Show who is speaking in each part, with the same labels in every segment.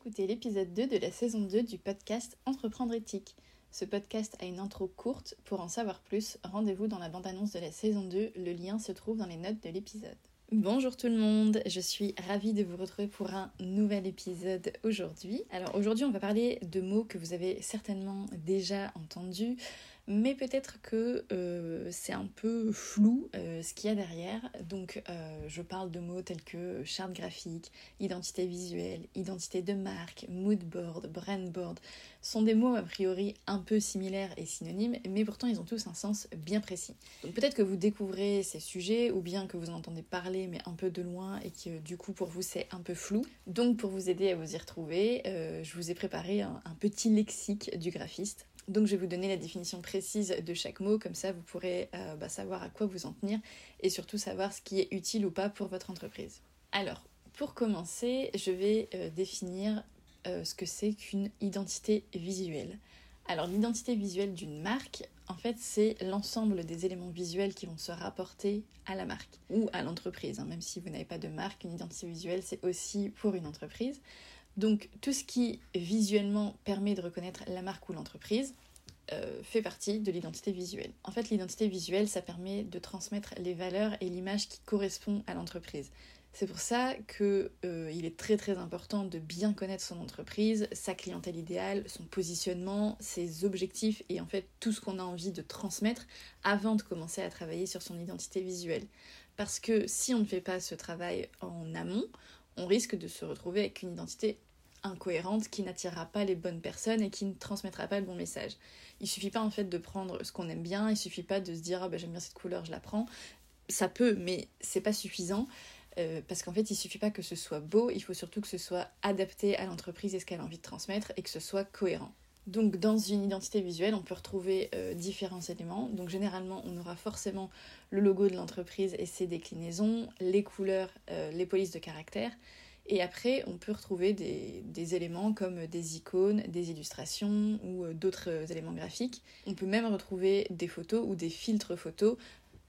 Speaker 1: écouter l'épisode 2 de la saison 2 du podcast Entreprendre éthique. Ce podcast a une intro courte. Pour en savoir plus, rendez-vous dans la bande-annonce de la saison 2. Le lien se trouve dans les notes de l'épisode. Bonjour tout le monde, je suis ravie de vous retrouver pour un nouvel épisode aujourd'hui. Alors aujourd'hui on va parler de mots que vous avez certainement déjà entendus, mais peut-être que euh, c'est un peu flou euh, ce qu'il y a derrière. Donc euh, je parle de mots tels que charte graphique, identité visuelle, identité de marque, mood board, brand board. sont des mots a priori un peu similaires et synonymes, mais pourtant ils ont tous un sens bien précis. Donc peut-être que vous découvrez ces sujets ou bien que vous en entendez parler mais un peu de loin et que du coup pour vous c'est un peu flou. Donc pour vous aider à vous y retrouver, je vous ai préparé un petit lexique du graphiste. Donc je vais vous donner la définition précise de chaque mot, comme ça vous pourrez euh, bah, savoir à quoi vous en tenir et surtout savoir ce qui est utile ou pas pour votre entreprise. Alors, pour commencer, je vais euh, définir euh, ce que c'est qu'une identité visuelle. Alors l'identité visuelle d'une marque, en fait, c'est l'ensemble des éléments visuels qui vont se rapporter à la marque ou à l'entreprise. Hein. Même si vous n'avez pas de marque, une identité visuelle, c'est aussi pour une entreprise. Donc tout ce qui visuellement permet de reconnaître la marque ou l'entreprise euh, fait partie de l'identité visuelle. En fait, l'identité visuelle, ça permet de transmettre les valeurs et l'image qui correspond à l'entreprise. C'est pour ça qu'il euh, est très très important de bien connaître son entreprise, sa clientèle idéale, son positionnement, ses objectifs et en fait tout ce qu'on a envie de transmettre avant de commencer à travailler sur son identité visuelle. Parce que si on ne fait pas ce travail en amont, on risque de se retrouver avec une identité incohérente qui n'attirera pas les bonnes personnes et qui ne transmettra pas le bon message. Il suffit pas en fait de prendre ce qu'on aime bien, il suffit pas de se dire ah ben j'aime bien cette couleur, je la prends. Ça peut, mais c'est pas suffisant. Euh, parce qu'en fait, il suffit pas que ce soit beau, il faut surtout que ce soit adapté à l'entreprise et ce qu'elle a envie de transmettre et que ce soit cohérent. Donc dans une identité visuelle, on peut retrouver euh, différents éléments. Donc généralement, on aura forcément le logo de l'entreprise et ses déclinaisons, les couleurs, euh, les polices de caractère. Et après, on peut retrouver des, éléments comme des icônes, des illustrations ou euh, d'autres éléments graphiques. On peut même retrouver des photos ou des filtres photos.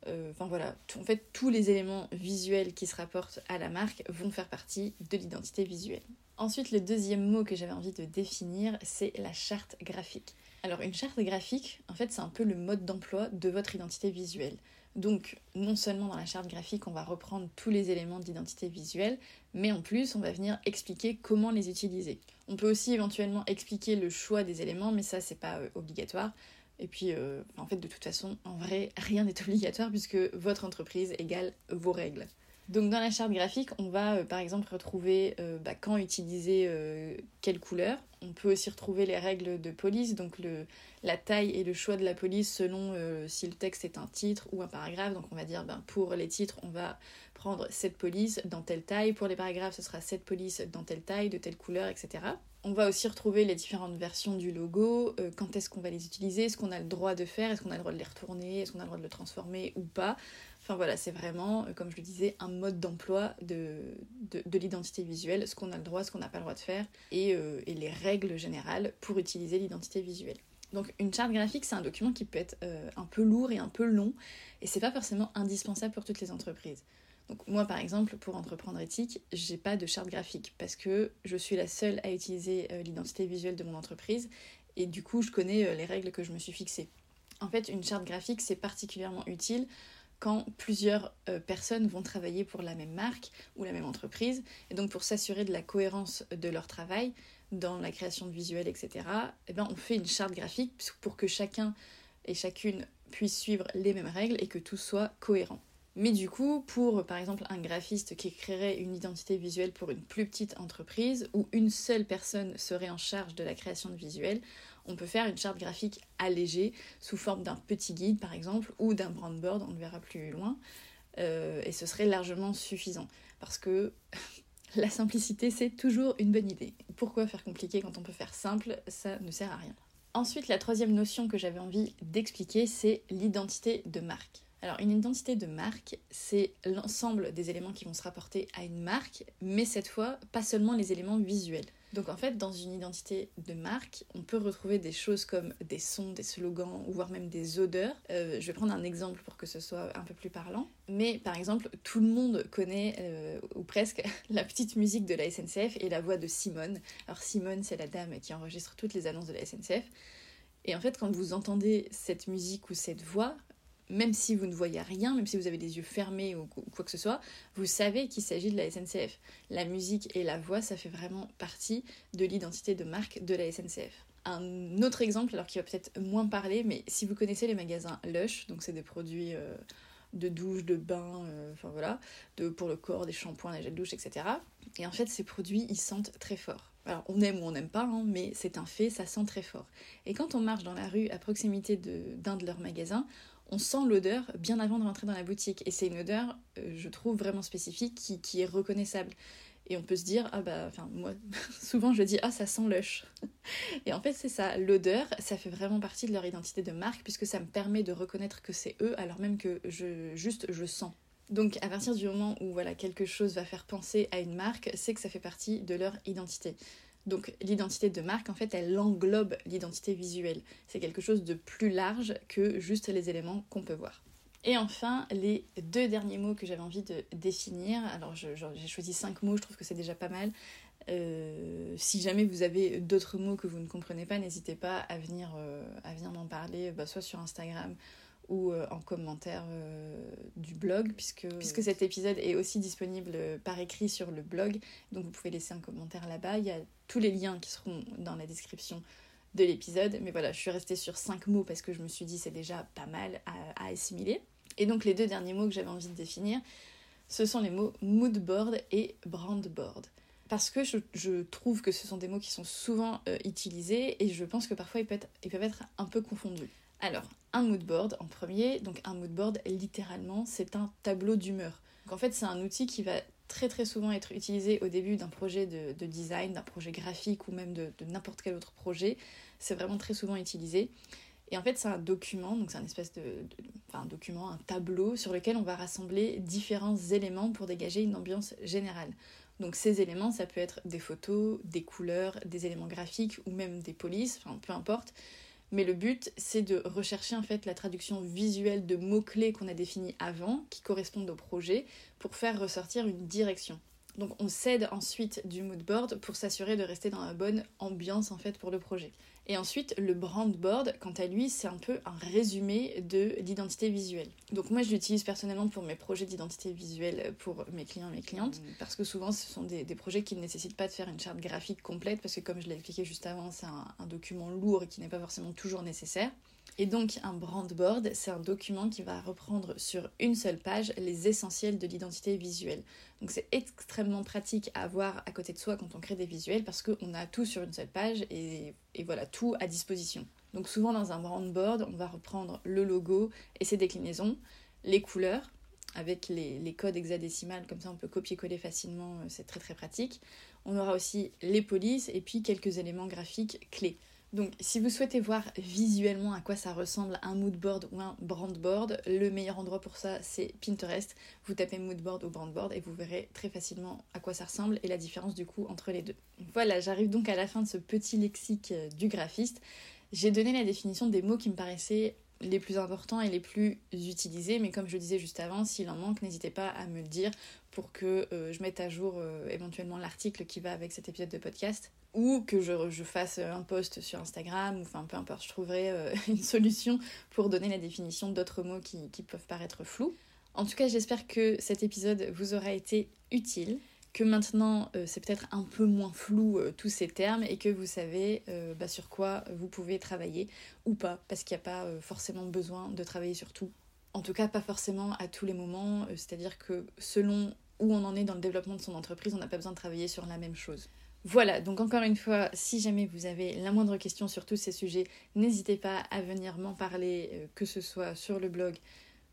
Speaker 1: Enfin voilà, en fait, tous les éléments visuels qui se rapportent à la marque vont faire partie de l'identité visuelle. Ensuite, le deuxième mot que j'avais envie de définir, c'est la charte graphique. Alors une charte graphique, en fait, c'est un peu le mode d'emploi de votre identité visuelle. Donc, non seulement dans la charte graphique, on va reprendre tous les éléments d'identité visuelle, mais en plus, on va venir expliquer comment les utiliser. On peut aussi éventuellement expliquer le choix des éléments, mais ça, c'est pas euh, obligatoire. Et puis, euh, en fait, de toute façon, en vrai, rien n'est obligatoire puisque votre entreprise égale vos règles. Donc dans la charte graphique, on va euh, par exemple retrouver euh, bah, quand utiliser quelle couleur. On peut aussi retrouver les règles de police, donc la taille et le choix de la police selon si le texte est un titre ou un paragraphe. Donc on va dire ben, pour les titres, on va prendre cette police dans telle taille. Pour les paragraphes, ce sera cette police dans telle taille, de telle couleur, etc. On va aussi retrouver les différentes versions du logo, quand est-ce qu'on va les utiliser, est-ce qu'on a le droit de faire, est-ce qu'on a le droit de les retourner, est-ce qu'on a le droit de le transformer ou pas. Enfin voilà, c'est vraiment, euh, comme je le disais, un mode d'emploi de, de, l'identité visuelle, ce qu'on a le droit, ce qu'on n'a pas le droit de faire, et, euh, et, les règles générales pour utiliser l'identité visuelle. Donc une charte graphique, c'est un document qui peut être euh, un peu lourd et un peu long, et c'est pas forcément indispensable pour toutes les entreprises. Moi par exemple, pour entreprendre éthique, j'ai pas de charte graphique parce que je suis la seule à utiliser l'identité visuelle de mon entreprise, et du coup je connais les règles que je me suis fixées. En fait, une charte graphique, c'est particulièrement utile quand plusieurs euh, personnes vont travailler pour la même marque ou la même entreprise. Et donc pour s'assurer de la cohérence de leur travail dans la création de visuels, etc., eh ben, on fait une charte graphique pour que chacun et chacune puisse suivre les mêmes règles et que tout soit cohérent. Mais du coup, pour par exemple un graphiste qui créerait une identité visuelle pour une plus petite entreprise où une seule personne serait en charge de la création de visuels, on peut faire une charte graphique allégée sous forme d'un petit guide par exemple ou d'un brand board, on le verra plus loin, euh, et ce serait largement suffisant parce que la simplicité c'est toujours une bonne idée. Pourquoi faire compliqué quand on peut faire simple Ça ne sert à rien. Ensuite, la troisième notion que j'avais envie d'expliquer, c'est l'identité de marque. Alors une identité de marque, c'est l'ensemble des éléments qui vont se rapporter à une marque, mais cette fois, pas seulement les éléments visuels. Donc en fait, dans une identité de marque, on peut retrouver des choses comme des sons, des slogans, ou voire même des odeurs. Euh, je vais prendre un exemple pour que ce soit un peu plus parlant. Mais par exemple, tout le monde connaît, euh, ou presque, la petite musique de la SNCF et la voix de Simone. Alors Simone, c'est la dame qui enregistre toutes les annonces de la SNCF. Et en fait, quand vous entendez cette musique ou cette voix, même si vous ne voyez rien, même si vous avez les yeux fermés ou quoi que ce soit, vous savez qu'il s'agit de la SNCF. La musique et la voix, ça fait vraiment partie de l'identité de marque de la SNCF. Un autre exemple, alors qui va peut-être moins parler, mais si vous connaissez les magasins Lush, donc c'est des produits euh, de douche, de bain, euh, voilà, de, pour le corps, des shampoings, des gels de douche, etc. Et en fait, ces produits, ils sentent très fort. Alors on aime ou on n'aime pas, hein, mais c'est un fait, ça sent très fort. Et quand on marche dans la rue à proximité d'un de leurs magasins, on sent l'odeur bien avant de rentrer dans la boutique. Et c'est une odeur, euh, je trouve, vraiment spécifique qui, est reconnaissable. Et on peut se dire, ah bah, enfin, moi, souvent je dis, ah, ça sent lush. Et en fait, c'est ça, l'odeur, ça fait vraiment partie de leur identité de marque, puisque ça me permet de reconnaître que c'est eux, alors même que je, juste, je sens. Donc, à partir du moment où voilà, quelque chose va faire penser à une marque, c'est que ça fait partie de leur identité. Donc l'identité de marque, en fait, elle englobe l'identité visuelle. C'est quelque chose de plus large que juste les éléments qu'on peut voir. Et enfin, les deux derniers mots que j'avais envie de définir. Alors j'ai choisi cinq mots, je trouve que c'est déjà pas mal. Euh, si jamais vous avez d'autres mots que vous ne comprenez pas, n'hésitez pas à venir, euh, m'en parler, bah, soit sur Instagram ou euh, en commentaire euh, du blog, puisque, puisque cet épisode est aussi disponible par écrit sur le blog. Donc vous pouvez laisser un commentaire là-bas. Il y a tous les liens qui seront dans la description de l'épisode. Mais voilà, je suis restée sur cinq mots parce que je me suis dit c'est déjà pas mal à, assimiler. Et donc les deux derniers mots que j'avais envie de définir, ce sont les mots moodboard et brandboard parce que je, trouve que ce sont des mots qui sont souvent euh, utilisés et je pense que parfois ils peuvent, ils peuvent être un peu confondus. Alors, un mood board en premier. Donc un mood board, littéralement, c'est un tableau d'humeur. En fait, c'est un outil qui va très très souvent être utilisé au début d'un projet de, design, d'un projet graphique ou même de, n'importe quel autre projet. C'est vraiment très souvent utilisé. Et en fait, c'est un document, donc c'est un espèce de, document, un tableau sur lequel on va rassembler différents éléments pour dégager une ambiance générale. Donc ces éléments, ça peut être des photos, des couleurs, des éléments graphiques ou même des polices, enfin peu importe. Mais le but, c'est de rechercher en fait la traduction visuelle de mots-clés qu'on a définis avant, qui correspondent au projet, pour faire ressortir une direction. Donc on cède ensuite du mood board pour s'assurer de rester dans la bonne ambiance en fait pour le projet. Et ensuite, le brand board, quant à lui, c'est un peu un résumé de l'identité visuelle. Donc moi, je l'utilise personnellement pour mes projets d'identité visuelle pour mes clients et mes clientes, mmh. parce que souvent, ce sont des, projets qui ne nécessitent pas de faire une charte graphique complète, parce que comme je l'ai expliqué juste avant, c'est un document lourd et qui n'est pas forcément toujours nécessaire. Et donc un brand board, c'est un document qui va reprendre sur une seule page les essentiels de l'identité visuelle. Donc c'est extrêmement pratique à avoir à côté de soi quand on crée des visuels parce qu'on a tout sur une seule page et, voilà, tout à disposition. Donc souvent dans un brand board, on va reprendre le logo et ses déclinaisons, les couleurs, avec les, les, codes hexadécimales, comme ça on peut copier-coller facilement, euh, c'est très très pratique. On aura aussi les polices et puis quelques éléments graphiques clés. Donc si vous souhaitez voir visuellement à quoi ça ressemble un moodboard ou un brandboard, le meilleur endroit pour ça c'est Pinterest. Vous tapez moodboard ou brandboard et vous verrez très facilement à quoi ça ressemble et la différence du coup entre les deux. Voilà, j'arrive donc à la fin de ce petit lexique euh, du graphiste. J'ai donné la définition des mots qui me paraissaient les plus importants et les plus utilisés, mais comme je le disais juste avant, s'il en manque, n'hésitez pas à me le dire pour que euh, je mette à jour euh, éventuellement l'article qui va avec cet épisode de podcast. Ou que je, fasse un post sur Instagram, ou enfin peu importe, je trouverai euh, une solution pour donner la définition d'autres mots qui, qui, peuvent paraître flous. En tout cas, j'espère que cet épisode vous aura été utile, que maintenant c'est peut-être un peu moins flou tous ces termes et que vous savez bah, sur quoi vous pouvez travailler ou pas, parce qu'il n'y a pas forcément besoin de travailler sur tout en tout cas, pas forcément à tous les moments, euh, c'est-à-dire que selon où on en est dans le développement de son entreprise, on n'a pas besoin de travailler sur la même chose. Voilà, donc encore une fois, si jamais vous avez la moindre question sur tous ces sujets, n'hésitez pas à venir m'en parler, euh, que ce soit sur le blog,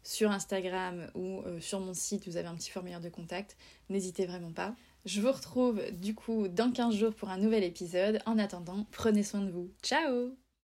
Speaker 1: sur Instagram ou euh, sur mon site, vous avez un petit formulaire de contact, n'hésitez vraiment pas. Je vous retrouve du coup dans 15 jours pour un nouvel épisode. En attendant, prenez soin de vous. Ciao